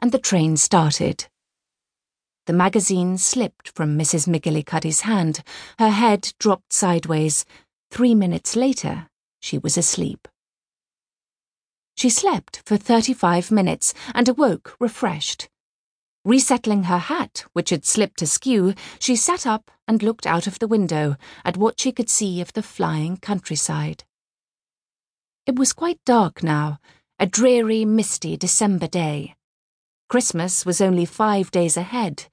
and the train started. The magazine slipped from Mrs. McGillicuddy's hand. Her head dropped sideways. Three minutes later, she was asleep. She slept for 35 minutes and awoke refreshed. Resettling her hat, which had slipped askew, she sat up and looked out of the window at what she could see of the flying countryside. It was quite dark now, a dreary, misty December day. Christmas was only five days ahead.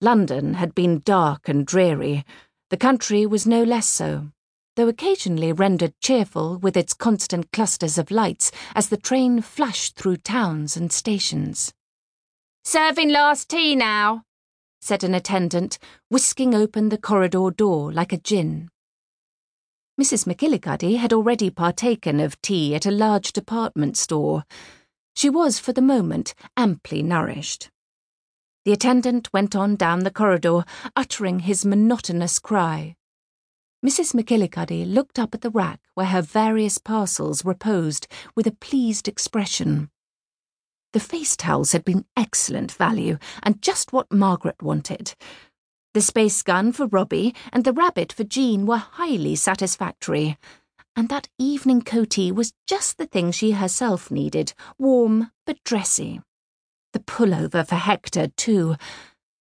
London had been dark and dreary. The country was no less so, though occasionally rendered cheerful with its constant clusters of lights as the train flashed through towns and stations. Serving last tea now, said an attendant, whisking open the corridor door like a djinn. Mrs. McGillicuddy had already partaken of tea at a large department store. She was, for the moment, amply nourished. The attendant went on down the corridor, uttering his monotonous cry. Mrs. McGillicuddy looked up at the rack where her various parcels reposed with a pleased expression. The face towels had been excellent value and just what Margaret wanted. The space gun for Robbie and the rabbit for Jean were highly satisfactory. And that evening coatee was just the thing she herself needed, warm but dressy. The pullover for Hector, too.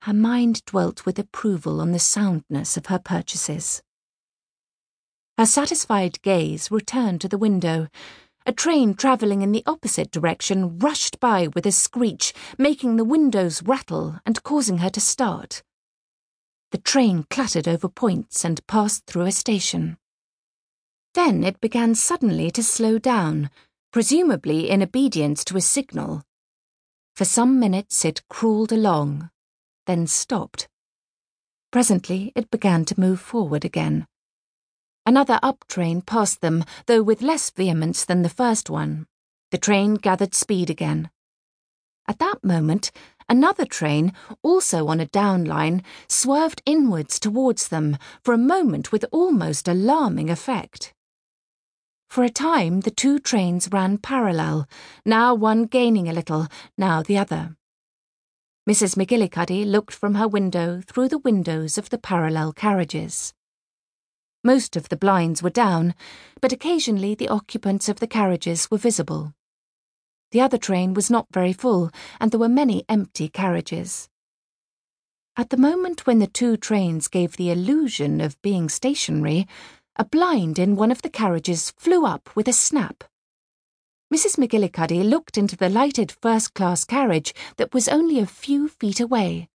Her mind dwelt with approval on the soundness of her purchases. Her satisfied gaze returned to the window. A train travelling in the opposite direction rushed by with a screech, making the windows rattle and causing her to start. The train clattered over points and passed through a station. Then it began suddenly to slow down, presumably in obedience to a signal. For some minutes it crawled along, then stopped. Presently it began to move forward again. Another up train passed them, though with less vehemence than the first one. The train gathered speed again. At that moment, another train, also on a down line, swerved inwards towards them, for a moment with almost alarming effect. For a time, the two trains ran parallel, now one gaining a little, now the other. Mrs. McGillicuddy looked from her window through the windows of the parallel carriages. Most of the blinds were down, but occasionally the occupants of the carriages were visible. The other train was not very full, and there were many empty carriages. At the moment when the two trains gave the illusion of being stationary, a blind in one of the carriages flew up with a snap. Mrs. McGillicuddy looked into the lighted first class carriage that was only a few feet away.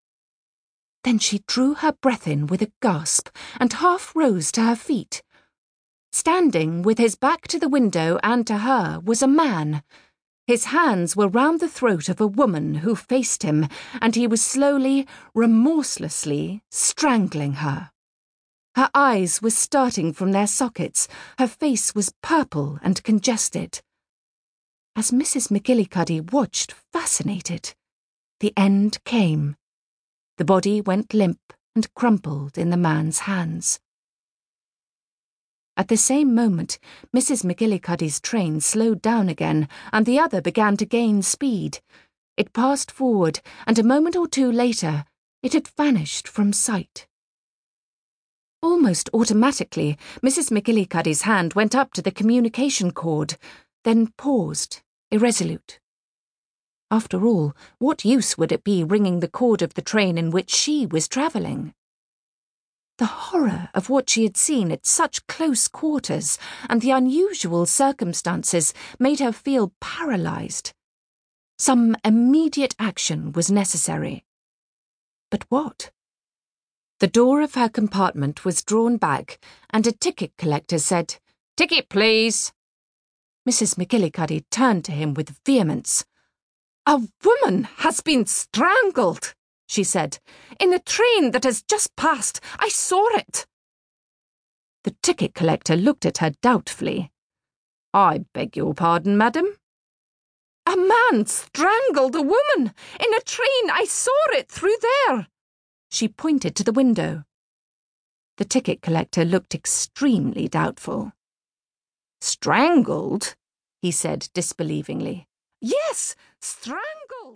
Then she drew her breath in with a gasp and half rose to her feet. Standing with his back to the window and to her was a man. His hands were round the throat of a woman who faced him, and he was slowly, remorselessly strangling her. Her eyes were starting from their sockets, her face was purple and congested. As Mrs. McGillicuddy watched, fascinated, the end came. The body went limp and crumpled in the man's hands. At the same moment, Mrs. McGillicuddy's train slowed down again, and the other began to gain speed. It passed forward, and a moment or two later, it had vanished from sight. Almost automatically, Mrs. McGillicuddy's hand went up to the communication cord, then paused, irresolute. After all, what use would it be ringing the cord of the train in which she was travelling? The horror of what she had seen at such close quarters and the unusual circumstances made her feel paralysed. Some immediate action was necessary. But what? The door of her compartment was drawn back, and a ticket collector said, Ticket, please. Mrs. McGillicuddy turned to him with vehemence. A woman has been strangled, she said, in a train that has just passed. I saw it. The ticket collector looked at her doubtfully. I beg your pardon, madam? A man strangled a woman in a train. I saw it through there. She pointed to the window. The ticket collector looked extremely doubtful. Strangled? he said disbelievingly. Yes, strangled.